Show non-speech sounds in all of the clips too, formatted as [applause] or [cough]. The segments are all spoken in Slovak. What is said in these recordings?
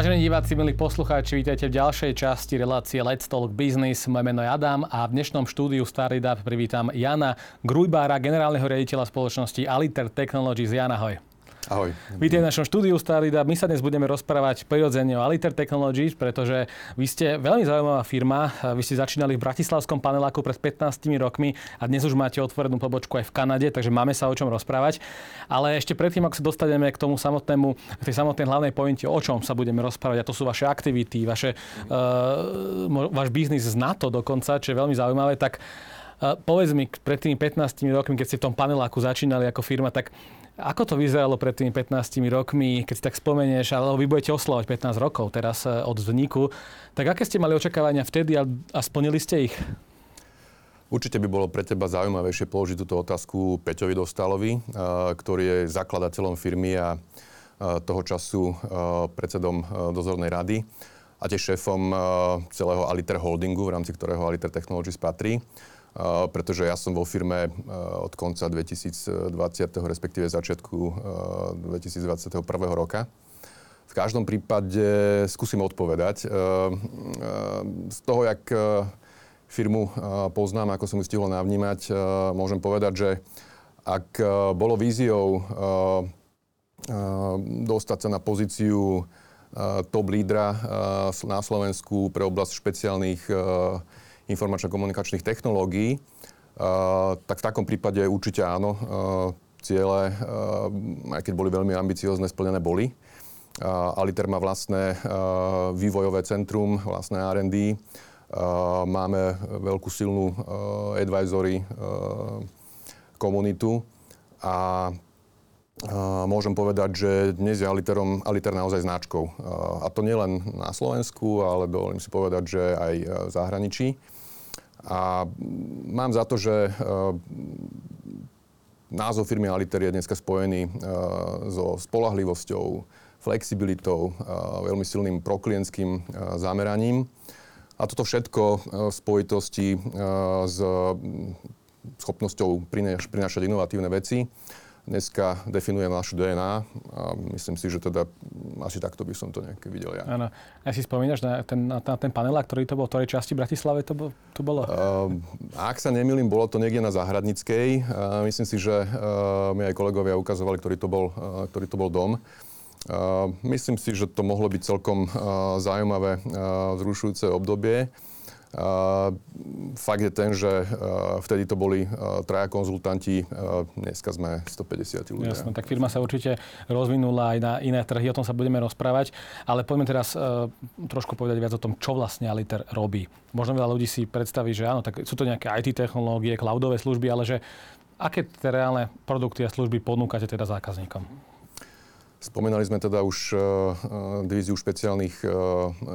Vážení diváci, milí poslucháči, vítajte v ďalšej časti relácie Let's Talk Business. Moje meno je Adam a v dnešnom štúdiu Startup privítam Jana Grujbára, generálneho riaditeľa spoločnosti Aliter Technologies. Jana, hoj. Ahoj. Vítajte v našom štúdiu Starida. My sa dnes budeme rozprávať prirodzene o Aliter Technologies, pretože vy ste veľmi zaujímavá firma. Vy ste začínali v Bratislavskom paneláku pred 15 rokmi a dnes už máte otvorenú pobočku aj v Kanade, takže máme sa o čom rozprávať. Ale ešte predtým, ako sa dostaneme k tomu samotnému, k tej samotnej hlavnej pointe, o čom sa budeme rozprávať, a to sú vaše aktivity, vaše, uh, váš biznis z NATO dokonca, čo je veľmi zaujímavé, tak povedz mi, pred tými 15 rokmi, keď ste v tom paneláku začínali ako firma, tak ako to vyzeralo pred tými 15 rokmi, keď si tak spomenieš, alebo vy budete oslovať 15 rokov teraz e, od vzniku, tak aké ste mali očakávania vtedy a, a splnili ste ich? Určite by bolo pre teba zaujímavejšie položiť túto otázku Peťovi Dostalovi, e, ktorý je zakladateľom firmy a e, toho času predsedom dozornej rady a tiež šéfom celého Aliter Holdingu, v rámci ktorého Aliter Technologies patrí pretože ja som vo firme od konca 2020, respektíve začiatku 2021 roka. V každom prípade skúsim odpovedať. Z toho, jak firmu poznám, ako som ju stihol navnímať, môžem povedať, že ak bolo víziou dostať sa na pozíciu top lídra na Slovensku pre oblasť špeciálnych informačno-komunikačných technológií, tak v takom prípade určite áno. Ciele, aj keď boli veľmi ambiciozne, splnené boli. Aliter má vlastné vývojové centrum, vlastné R&D. Máme veľkú silnú advisory komunitu a môžem povedať, že dnes je Aliterom, Aliter naozaj značkou. A to nielen na Slovensku, ale dovolím si povedať, že aj v zahraničí. A mám za to, že e, názov firmy Aliter je dneska spojený e, so spolahlivosťou, flexibilitou, e, veľmi silným proklientským zameraním. A toto všetko v spojitosti s schopnosťou prinášať inovatívne veci dneska definuje našu DNA a myslím si, že teda asi takto by som to nejaké videl ja. Áno. A si spomínaš na ten, na, ten panelák, ktorý to bol, v ktorej časti Bratislave to, bol, to bolo? Uh, ak sa nemýlim, bolo to niekde na Záhradnickej. Uh, myslím si, že uh, mi aj kolegovia ukazovali, ktorý to bol, uh, ktorý to bol dom. Uh, myslím si, že to mohlo byť celkom uh, zaujímavé, uh, zrušujúce obdobie. Uh, fakt je ten, že uh, vtedy to boli uh, traja konzultanti, uh, dneska sme 150 ľudia. Jasne, tak firma sa určite rozvinula aj na iné trhy, o tom sa budeme rozprávať, ale poďme teraz uh, trošku povedať viac o tom, čo vlastne Aliter robí. Možno veľa ľudí si predstaví, že áno, tak sú to nejaké IT technológie, cloudové služby, ale že aké reálne produkty a služby ponúkate teda zákazníkom? Spomínali sme teda už uh, divíziu špeciálnych uh,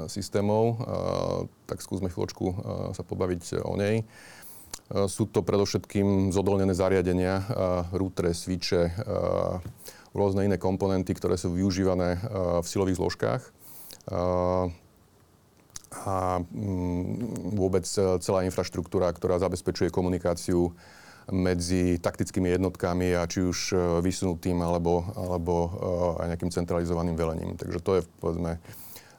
systémov, tak skúsme chvíľočku sa pobaviť o nej. Sú to predovšetkým zodolnené zariadenia, switche, uh, rôzne iné komponenty, ktoré sú využívané v silových zložkách. A um, vôbec celá infraštruktúra, ktorá zabezpečuje komunikáciu medzi taktickými jednotkami a či už e, vysunutým alebo, alebo e, aj nejakým centralizovaným velením. Takže to je povedzme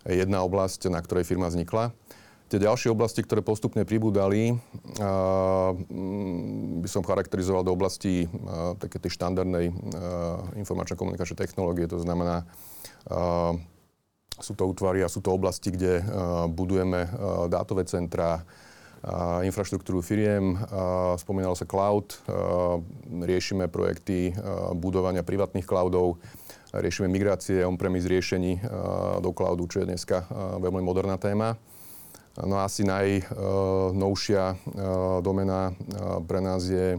jedna oblasť, na ktorej firma vznikla. Tie ďalšie oblasti, ktoré postupne pribúdali, by som charakterizoval do oblasti také tej štandardnej informačno-komunikačnej technológie. To znamená, sú to útvary a sú to oblasti, kde budujeme dátové centra, infraštruktúru firiem, spomínalo sa cloud, riešime projekty budovania privátnych cloudov, riešime migrácie on-premise riešení do cloudu, čo je dneska veľmi moderná téma. No asi najnovšia domena pre nás je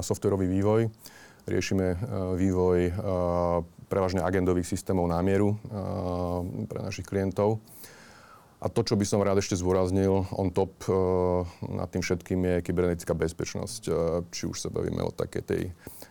softwarový vývoj. Riešime vývoj prevažne agendových systémov na mieru pre našich klientov. A to, čo by som rád ešte zdôraznil, on top uh, nad tým všetkým je kybernetická bezpečnosť. Uh, či už sa bavíme o takej tej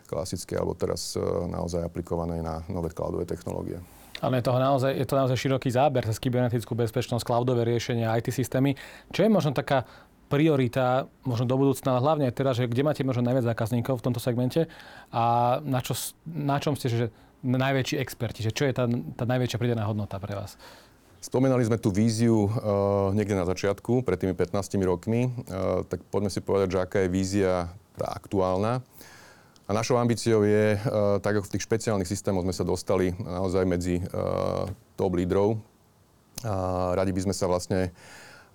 klasickej, alebo teraz uh, naozaj aplikovanej na nové cloudové technológie. Ale je, toho naozaj, je to naozaj široký záber cez kybernetickú bezpečnosť, cloudové riešenia, IT systémy. Čo je možno taká priorita možno do budúcna, ale hlavne teraz, že kde máte možno najviac zákazníkov v tomto segmente a na, čo, na čom ste, že najväčší experti? Že čo je tá, tá najväčšia pridaná hodnota pre vás? Spomínali sme tú víziu uh, niekde na začiatku, pred tými 15 rokmi. Uh, tak poďme si povedať, že aká je vízia tá aktuálna. A našou ambíciou je, uh, tak ako v tých špeciálnych systémoch sme sa dostali naozaj medzi uh, top lídrov. Uh, radi by sme sa vlastne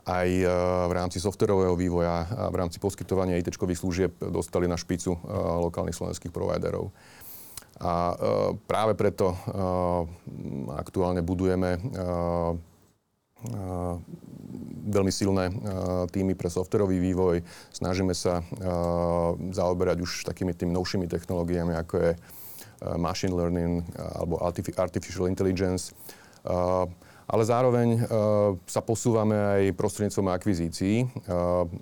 aj uh, v rámci softwarového vývoja a v rámci poskytovania it služieb dostali na špicu uh, lokálnych slovenských providerov. A e, práve preto e, aktuálne budujeme e, veľmi silné týmy pre softwarový vývoj. Snažíme sa zaoberať už takými tými novšími technológiami, ako je machine learning alebo artificial intelligence. Ale zároveň sa posúvame aj prostredníctvom akvizícií.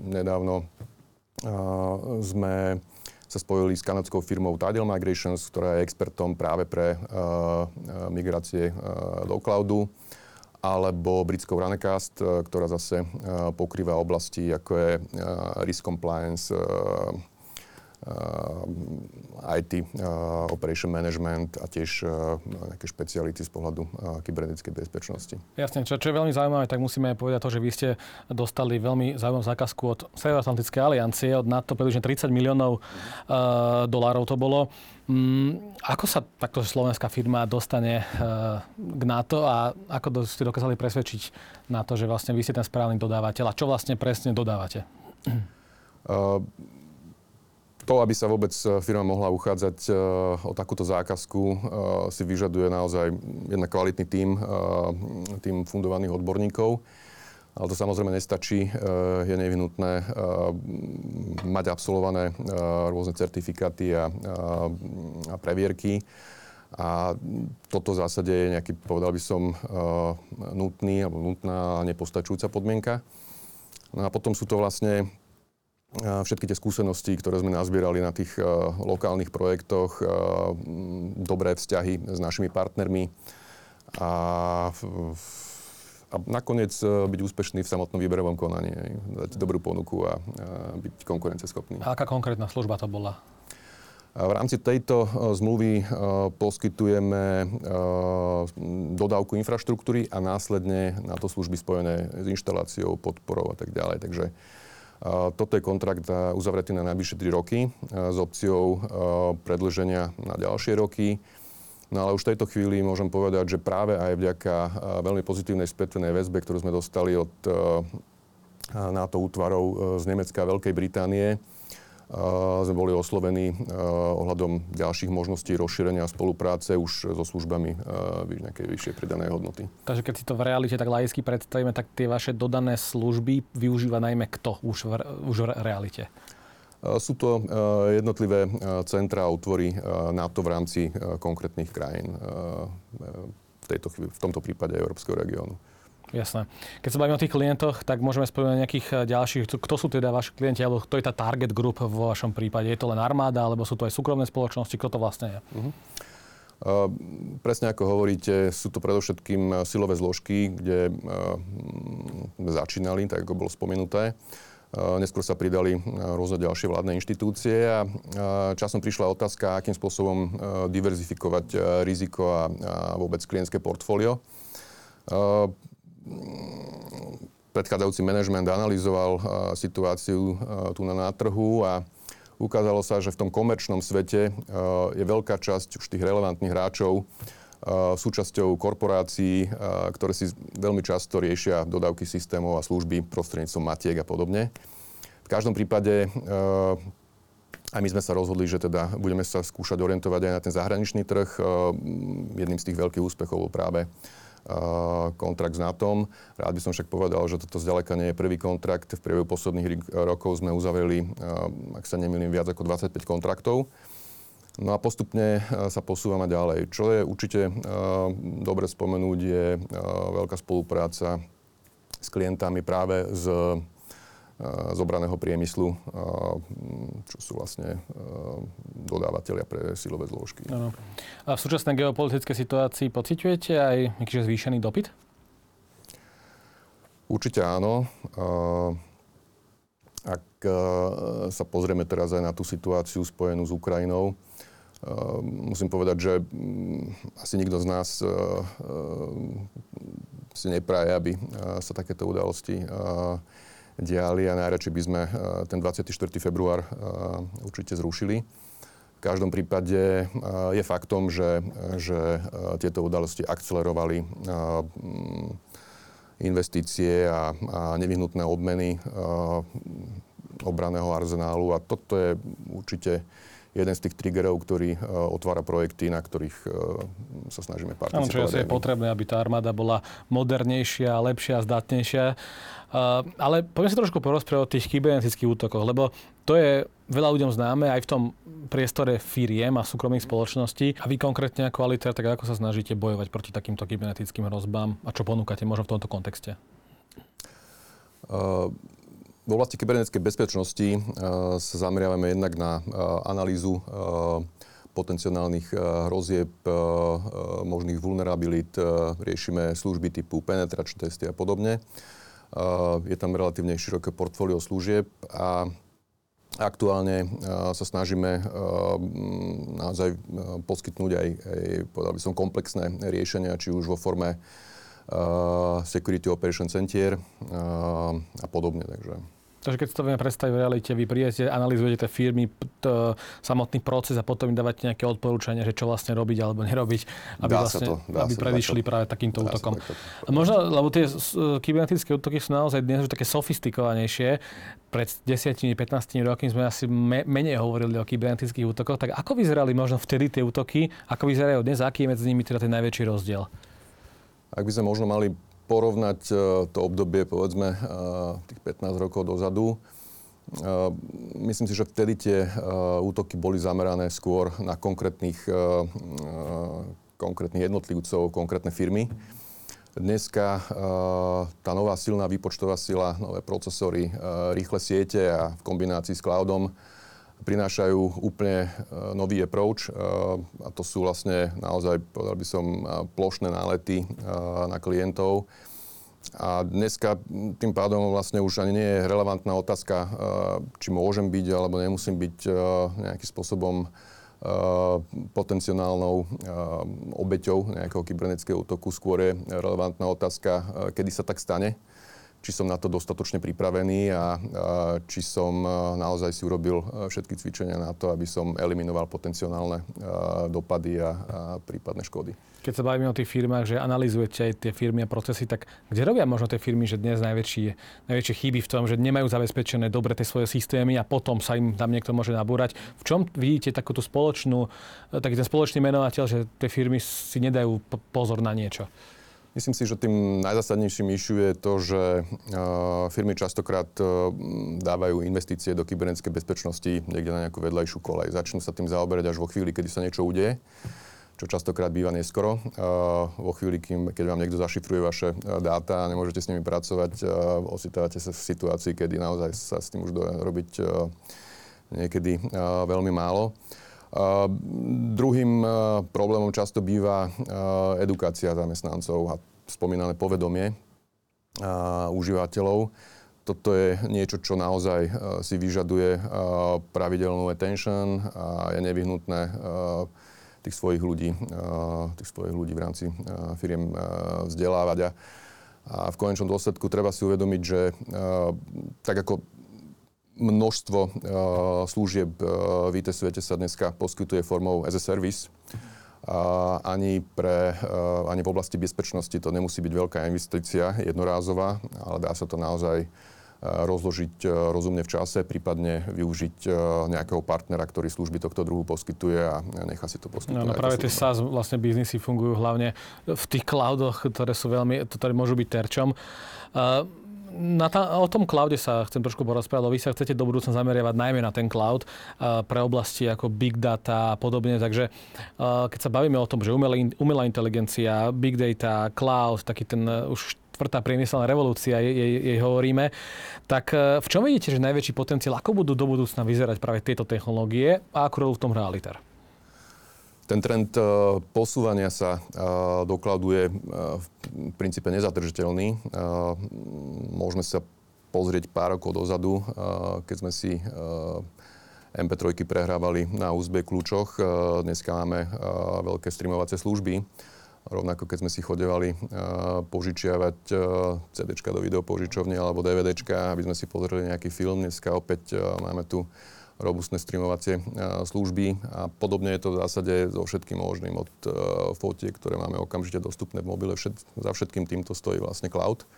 Nedávno sme sa spojili s kanadskou firmou Tidal Migrations, ktorá je expertom práve pre uh, migrácie uh, do cloudu alebo britskou Runecast, ktorá zase pokrýva oblasti ako je risk compliance, IT, uh, operation management a tiež uh, nejaké špeciality z pohľadu kybernetickej bezpečnosti. Jasne, čo, čo je veľmi zaujímavé, tak musíme povedať to, že vy ste dostali veľmi zaujímavú zákazku od Severoatlantickej aliancie, od NATO približne 30 miliónov uh, dolárov to bolo. Mm, ako sa takto slovenská firma dostane uh, k NATO a ako ste dokázali presvedčiť na to, že vlastne vy ste ten správny dodávateľ a čo vlastne presne dodávate? Uh, to, aby sa vôbec e, firma mohla uchádzať e, o takúto zákazku, e, si vyžaduje naozaj jedna kvalitný tím, tým fundovaných odborníkov. Ale to samozrejme nestačí. Je nevyhnutné mať absolvované rôzne certifikáty a, a previerky. A toto v zásade je nejaký, povedal by som, nutný alebo nutná nepostačujúca podmienka. No a potom sú to vlastne všetky tie skúsenosti, ktoré sme nazbierali na tých uh, lokálnych projektoch, uh, dobré vzťahy s našimi partnermi a, a nakoniec uh, byť úspešný v samotnom výberovom konaní, dať dobrú ponuku a, a byť konkurenceschopný. A aká konkrétna služba to bola? V rámci tejto zmluvy poskytujeme dodávku infraštruktúry a následne na to služby spojené s inštaláciou, podporou a tak ďalej. Takže toto je kontrakt uzavretý na najbližšie 3 roky s opciou predlženia na ďalšie roky. No ale už v tejto chvíli môžem povedať, že práve aj vďaka veľmi pozitívnej spätnej väzbe, ktorú sme dostali od NATO útvarov z Nemecka a Veľkej Británie, sme boli oslovení ohľadom ďalších možností rozšírenia spolupráce už so službami nejakej vyššej pridanej hodnoty. Takže keď si to v realite tak laicky predstavíme, tak tie vaše dodané služby využíva najmä kto už v, už v realite? Sú to jednotlivé centra a útvory NATO v rámci konkrétnych krajín, v, tejto, v tomto prípade Európskeho regiónu. Jasné. Keď sa bavíme o tých klientoch, tak môžeme spomenúť nejakých eh, ďalších. Kto sú teda vaši klienti, alebo kto je tá target group vo vašom prípade? Je to len armáda, alebo sú to aj súkromné spoločnosti? Kto to vlastne je? Uh-huh. Uh, presne ako hovoríte, sú to predovšetkým eh, silové zložky, kde uh, začínali, tak ako bolo spomenuté. Uh, neskôr sa pridali rôzne ďalšie vládne inštitúcie a časom prišla otázka, akým spôsobom diverzifikovať riziko a vôbec klientské portfólio predchádzajúci manažment analyzoval situáciu tu na nátrhu a ukázalo sa, že v tom komerčnom svete je veľká časť už tých relevantných hráčov súčasťou korporácií, ktoré si veľmi často riešia dodávky systémov a služby prostredníctvom matiek a podobne. V každom prípade aj my sme sa rozhodli, že teda budeme sa skúšať orientovať aj na ten zahraničný trh. Jedným z tých veľkých úspechov bol práve kontrakt s NATO. Rád by som však povedal, že toto zďaleka nie je prvý kontrakt. V priebehu posledných rokov sme uzavreli, ak sa nemýlim, viac ako 25 kontraktov. No a postupne sa posúvame ďalej. Čo je určite dobre spomenúť, je veľká spolupráca s klientami práve z z obraného priemyslu, čo sú vlastne dodávateľia pre silové zložky. Ano. A v súčasnej geopolitickej situácii pociťujete aj nejaký zvýšený dopyt? Určite áno. Ak sa pozrieme teraz aj na tú situáciu spojenú s Ukrajinou, musím povedať, že mm, asi nikto z nás si nepraje, aby sa takéto udalosti diali a najradšej by sme ten 24. február určite zrušili. V každom prípade je faktom, že, že tieto udalosti akcelerovali investície a, a nevyhnutné obmeny obraného arzenálu a toto je určite jeden z tých triggerov, ktorý uh, otvára projekty, na ktorých uh, sa snažíme participovať. Áno, čo je potrebné, aby tá armáda bola modernejšia, lepšia, zdatnejšia. Uh, ale poďme sa trošku porozprávať o tých kybernetických útokoch, lebo to je veľa ľuďom známe aj v tom priestore firiem a súkromných spoločností. A vy konkrétne ako Aliter, tak ako sa snažíte bojovať proti takýmto kybernetickým hrozbám a čo ponúkate možno v tomto kontexte? Uh, v oblasti kybernetickej bezpečnosti uh, sa zameriavame jednak na uh, analýzu uh, potenciálnych hrozieb, možných vulnerabilit, riešime služby typu penetračné testy a podobne. Je tam relatívne široké portfólio služieb a Aktuálne sa snažíme naozaj poskytnúť aj, aj, povedal by som, komplexné riešenia, či už vo forme Security Operation Center uh, a podobne. Takže Takže keď si to vieme predstaviť v realite, vy prídete, analýzujete tie firmy, t- samotný proces a potom im dávate nejaké odporúčania, že čo vlastne robiť alebo nerobiť, aby, dá vlastne, to, dá aby predišli práve takýmto dá útokom. Možno, lebo tie kybernetické útoky sú naozaj dnes už také sofistikovanejšie. Pred 10-15 rokmi sme asi me- menej hovorili o kybernetických útokoch. Tak ako vyzerali možno vtedy tie útoky, ako vyzerajú dnes, aký je medzi nimi teda ten najväčší rozdiel? Ak by sme možno mali porovnať e, to obdobie, povedzme, e, tých 15 rokov dozadu, e, myslím si, že vtedy tie útoky boli zamerané skôr na konkrétnych, konkrétnych jednotlivcov, konkrétne firmy. Dneska tá nová silná výpočtová sila, nové procesory, rýchle siete a v kombinácii s cloudom prinášajú úplne nový approach a to sú vlastne naozaj, povedal by som, plošné nálety na klientov. A dneska tým pádom vlastne už ani nie je relevantná otázka, či môžem byť alebo nemusím byť nejakým spôsobom potenciálnou obeťou nejakého kybernetického útoku. Skôr je relevantná otázka, kedy sa tak stane či som na to dostatočne pripravený a, či som naozaj si urobil všetky cvičenia na to, aby som eliminoval potenciálne dopady a, prípadné škody. Keď sa bavíme o tých firmách, že analýzujete aj tie firmy a procesy, tak kde robia možno tie firmy, že dnes najväčšie, najväčšie chyby v tom, že nemajú zabezpečené dobre tie svoje systémy a potom sa im tam niekto môže nabúrať. V čom vidíte takúto spoločnú, taký ten spoločný menovateľ, že tie firmy si nedajú pozor na niečo? Myslím si, že tým najzásadnejším issue je to, že firmy častokrát dávajú investície do kybernetickej bezpečnosti niekde na nejakú vedľajšiu kolej. Začnú sa tým zaoberať až vo chvíli, kedy sa niečo udeje čo častokrát býva neskoro. vo chvíli, keď vám niekto zašifruje vaše dáta a nemôžete s nimi pracovať, ocitávate sa v situácii, kedy naozaj sa s tým už dá robiť niekedy veľmi málo. Uh, druhým uh, problémom často býva uh, edukácia zamestnancov a spomínané povedomie užívateľov. Toto je niečo, čo naozaj si vyžaduje pravidelnú attention a je nevyhnutné tých svojich ľudí, tých svojich ľudí v rámci firiem vzdelávať. A v konečnom dôsledku treba si uvedomiť, že tak ako množstvo uh, služieb uh, v IT svete sa dneska poskytuje formou as a service. Uh, ani, pre, uh, ani v oblasti bezpečnosti to nemusí byť veľká investícia, jednorázová, ale dá sa to naozaj rozložiť rozumne v čase, prípadne využiť nejakého partnera, ktorý služby tohto druhu poskytuje a nechá si to poskytovať. No, no práve tie SaaS vlastne biznisy fungujú hlavne v tých cloudoch, ktoré sú veľmi, ktoré môžu byť terčom. Uh, na ta, o tom cloude sa chcem trošku porozprávať, lebo vy sa chcete do budúcna zameriavať najmä na ten cloud uh, pre oblasti ako big data a podobne. Takže uh, keď sa bavíme o tom, že umelá, umelá inteligencia, big data, cloud, taký ten uh, už štvrtá priemyselná revolúcia, jej, jej, hovoríme, tak v čom vidíte, že najväčší potenciál, ako budú do budúcna vyzerať práve tieto technológie a ako rolu v tom hrá Aliter? Ten trend eh, posúvania sa do cloudu je v princípe nezadržiteľný. Môžeme sa pozrieť pár rokov dozadu, keď sme si MP3 prehrávali na USB kľúčoch. Dneska máme veľké streamovacie služby. Rovnako keď sme si chodevali požičiavať CD do videopožičovne alebo DVD, aby sme si pozreli nejaký film. Dneska opäť máme tu robustné streamovacie služby a podobne je to v zásade so všetkým možným od fotiek, ktoré máme okamžite dostupné v mobile. Všet, za všetkým týmto stojí vlastne cloud,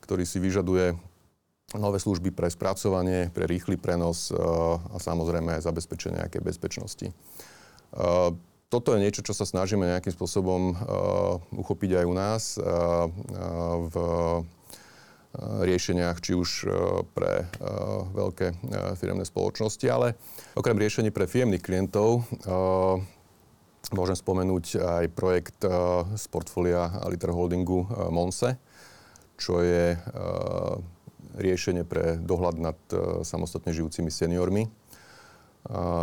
ktorý si vyžaduje nové služby pre spracovanie, pre rýchly prenos a samozrejme zabezpečenie nejakej bezpečnosti. Toto je niečo, čo sa snažíme nejakým spôsobom uchopiť aj u nás v riešeniach, či už eh, pre eh, veľké firemné spoločnosti, ale okrem riešení pre firmných klientov môžem spomenúť aj projekt z portfólia Liter Holdingu Monse, čo je riešenie pre dohľad nad samostatne žijúcimi seniormi.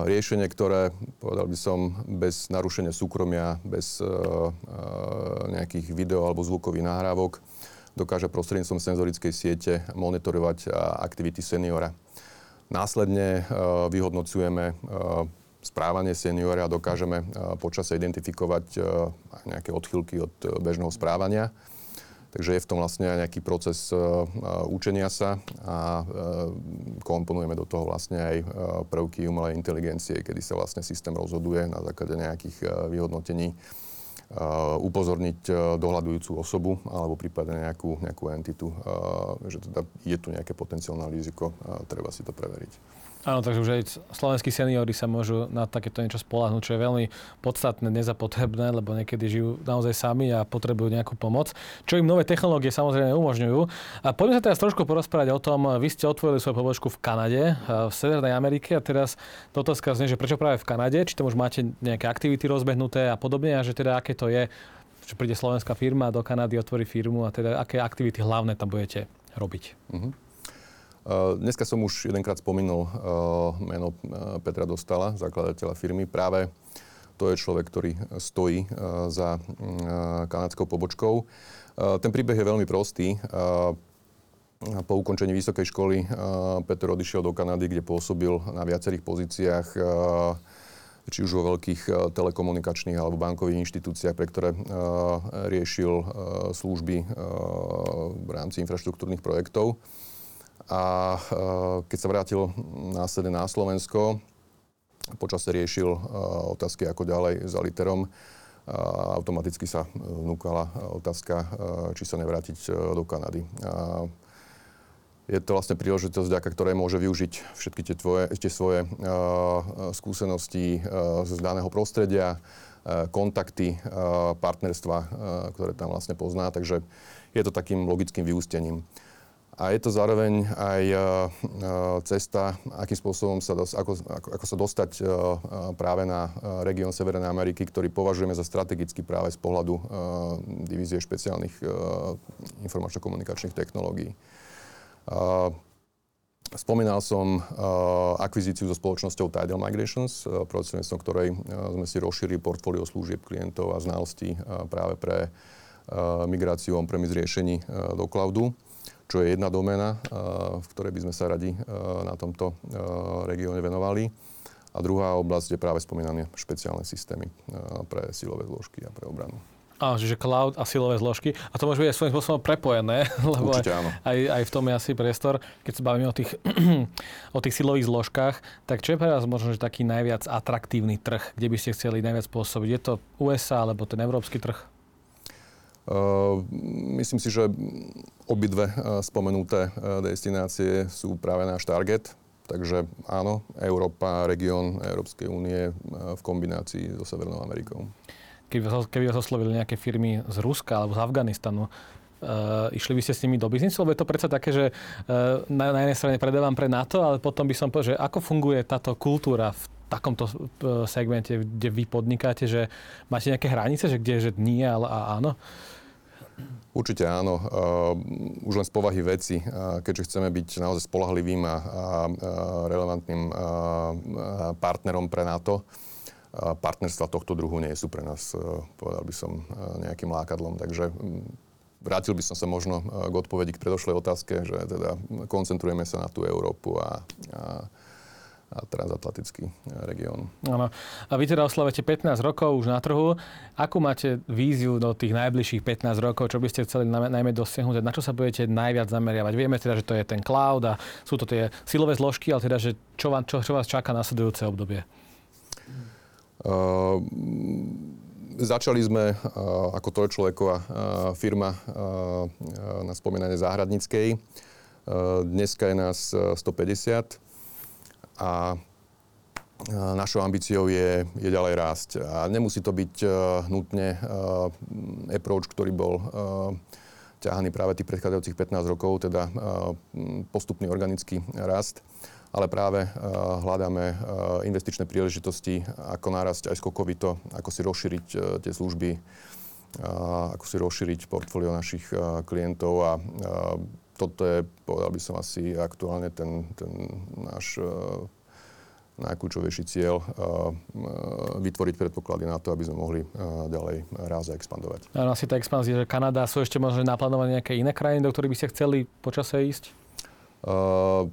Riešenie, ktoré, povedal by som, bez narušenia súkromia, bez nejakých video alebo zvukových nahrávok, dokáže prostredníctvom senzorickej siete monitorovať aktivity seniora. Následne vyhodnocujeme správanie seniora a dokážeme počase identifikovať nejaké odchylky od bežného správania. Takže je v tom vlastne aj nejaký proces učenia sa a komponujeme do toho vlastne aj prvky umelej inteligencie, kedy sa vlastne systém rozhoduje na základe nejakých vyhodnotení upozorniť uh, dohľadujúcu osobu alebo prípadne nejakú, nejakú entitu, uh, že teda je tu nejaké potenciálne riziko treba si to preveriť. Áno, takže už aj slovenskí seniori sa môžu na takéto niečo spolahnúť, čo je veľmi podstatné, nezapotrebné, lebo niekedy žijú naozaj sami a potrebujú nejakú pomoc, čo im nové technológie samozrejme umožňujú. A poďme sa teraz trošku porozprávať o tom, vy ste otvorili svoju pobočku v Kanade, v Severnej Amerike a teraz otázka znie, že prečo práve v Kanade, či tam už máte nejaké aktivity rozbehnuté a podobne a že teda aké to je, že príde slovenská firma do Kanady, otvorí firmu a teda aké aktivity hlavné tam budete robiť. Uh-huh. Dneska som už jedenkrát spomínal meno Petra Dostala, zakladateľa firmy. Práve to je človek, ktorý stojí za kanadskou pobočkou. Ten príbeh je veľmi prostý. Po ukončení vysokej školy Peter odišiel do Kanady, kde pôsobil na viacerých pozíciách či už vo veľkých telekomunikačných alebo bankových inštitúciách, pre ktoré riešil služby v rámci infraštruktúrnych projektov. A e, keď sa vrátil následne na Slovensko, počase riešil e, otázky ako ďalej za literom, a automaticky sa vnúkala otázka, e, či sa nevrátiť do Kanady. Je to vlastne príležitosť, vďaka ktorej môže využiť všetky tie, tvoje, tie svoje skúsenosti z daného prostredia, kontakty, partnerstva, ktoré tam vlastne pozná. Takže je to takým logickým vyústením. A je to zároveň aj e, e, cesta, akým spôsobom sa, dos, ako, ako, ako sa dostať e, práve na región Severnej Ameriky, ktorý považujeme za strategický práve z pohľadu divízie špeciálnych informačno-komunikačných technológií. Spomínal som akvizíciu so spoločnosťou Tidal Migrations, prostredníctvom ktorej sme si rozšírili portfólio služieb klientov a znalostí práve pre migráciu on-premise riešení do cloudu čo je jedna doména, v ktorej by sme sa radi na tomto regióne venovali. A druhá oblasť je práve spomínané špeciálne systémy pre silové zložky a pre obranu. Áno, čiže cloud a silové zložky. A to môže byť aj svojím spôsobom prepojené, [laughs] lebo Určite, áno. Aj, aj v tom je asi priestor. Keď sa bavíme o tých, [clears throat] o tých silových zložkách, tak čo je pre vás možno že taký najviac atraktívny trh, kde by ste chceli najviac pôsobiť? Je to USA alebo ten európsky trh? Uh, myslím si, že obidve uh, spomenuté uh, destinácie sú práve náš target. Takže áno, Európa, región Európskej únie v kombinácii so Severnou Amerikou. Keby vás, keby vás oslovili nejaké firmy z Ruska alebo z Afganistanu, Uh, išli by ste s nimi do biznisu? Lebo je to predsa také, že uh, na, na jednej strane predávam pre NATO, ale potom by som povedal, že ako funguje táto kultúra v takomto segmente, kde vy podnikáte, že máte nejaké hranice, že kde, že nie, ale a áno? Určite áno. Uh, už len z povahy veci, keďže chceme byť naozaj spolahlivým a, relevantným partnerom pre NATO, partnerstva tohto druhu nie sú pre nás, uh, povedal by som, uh, nejakým lákadlom. Takže vrátil by som sa možno k odpovedi k predošlej otázke, že teda koncentrujeme sa na tú Európu a, a a transatlantický región. Áno. A vy teda oslavete 15 rokov už na trhu. Akú máte víziu do tých najbližších 15 rokov? Čo by ste chceli najmä dosiahnuť? Na čo sa budete najviac zameriavať? Vieme teda, že to je ten cloud a sú to tie silové zložky, ale teda, že čo, vám, čo, čo vás čaká nasledujúce obdobie? Uh, začali sme uh, ako trojčloveková uh, firma uh, na spomínanie záhradníckej. Dneska je nás 150 a našou ambíciou je, je ďalej rásť. A nemusí to byť uh, nutne uh, approach, ktorý bol uh, ťahaný práve tých predchádzajúcich 15 rokov, teda uh, postupný organický rast, ale práve uh, hľadáme uh, investičné príležitosti, ako narásť aj skokovito, ako si rozšíriť uh, tie služby, uh, ako si rozšíriť portfólio našich uh, klientov a uh, toto je, povedal by som asi aktuálne ten, ten náš uh, najkľúčovejší cieľ uh, uh, vytvoriť predpoklady na to, aby sme mohli ďalej raz a expandovať. A asi tá expanzia, že Kanada, sú ešte možno naplánované nejaké iné krajiny, do ktorých by ste chceli počase ísť?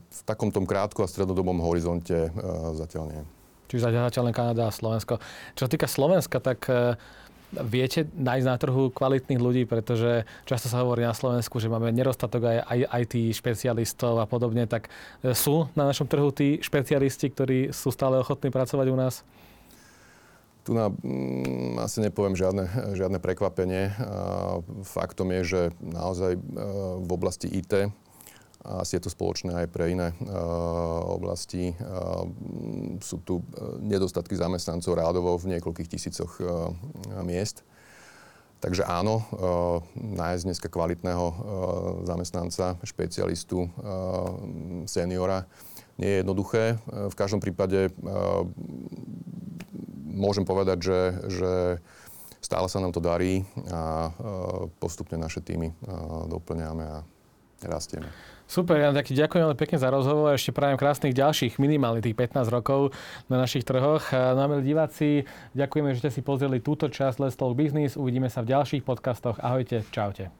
V takom tom krátko a stredodobom horizonte zatiaľ nie. Čiže zatiaľ len Kanada a Slovensko. Čo sa týka Slovenska, tak viete nájsť na trhu kvalitných ľudí, pretože často sa hovorí na Slovensku, že máme nedostatok aj, IT špecialistov a podobne, tak e, sú na našom trhu tí špecialisti, ktorí sú stále ochotní pracovať u nás? Tu na, mm, asi nepoviem žiadne, žiadne prekvapenie. faktom je, že naozaj e, v oblasti IT a asi je to spoločné aj pre iné uh, oblasti. Uh, sú tu nedostatky zamestnancov rádovo v niekoľkých tisícoch miest. Takže áno, nájsť dneska kvalitného zamestnanca, špecialistu, seniora nie je jednoduché. V každom prípade môžem povedať, že, že stále sa nám to darí a postupne naše týmy doplňame a rastieme. Super, ja taký ďakujem veľmi pekne za rozhovor a ešte prajem krásnych ďalších minimálne tých 15 rokov na našich trhoch. No a diváci, ďakujeme, že ste si pozreli túto časť Let's Talk Business. Uvidíme sa v ďalších podcastoch. Ahojte, čaute.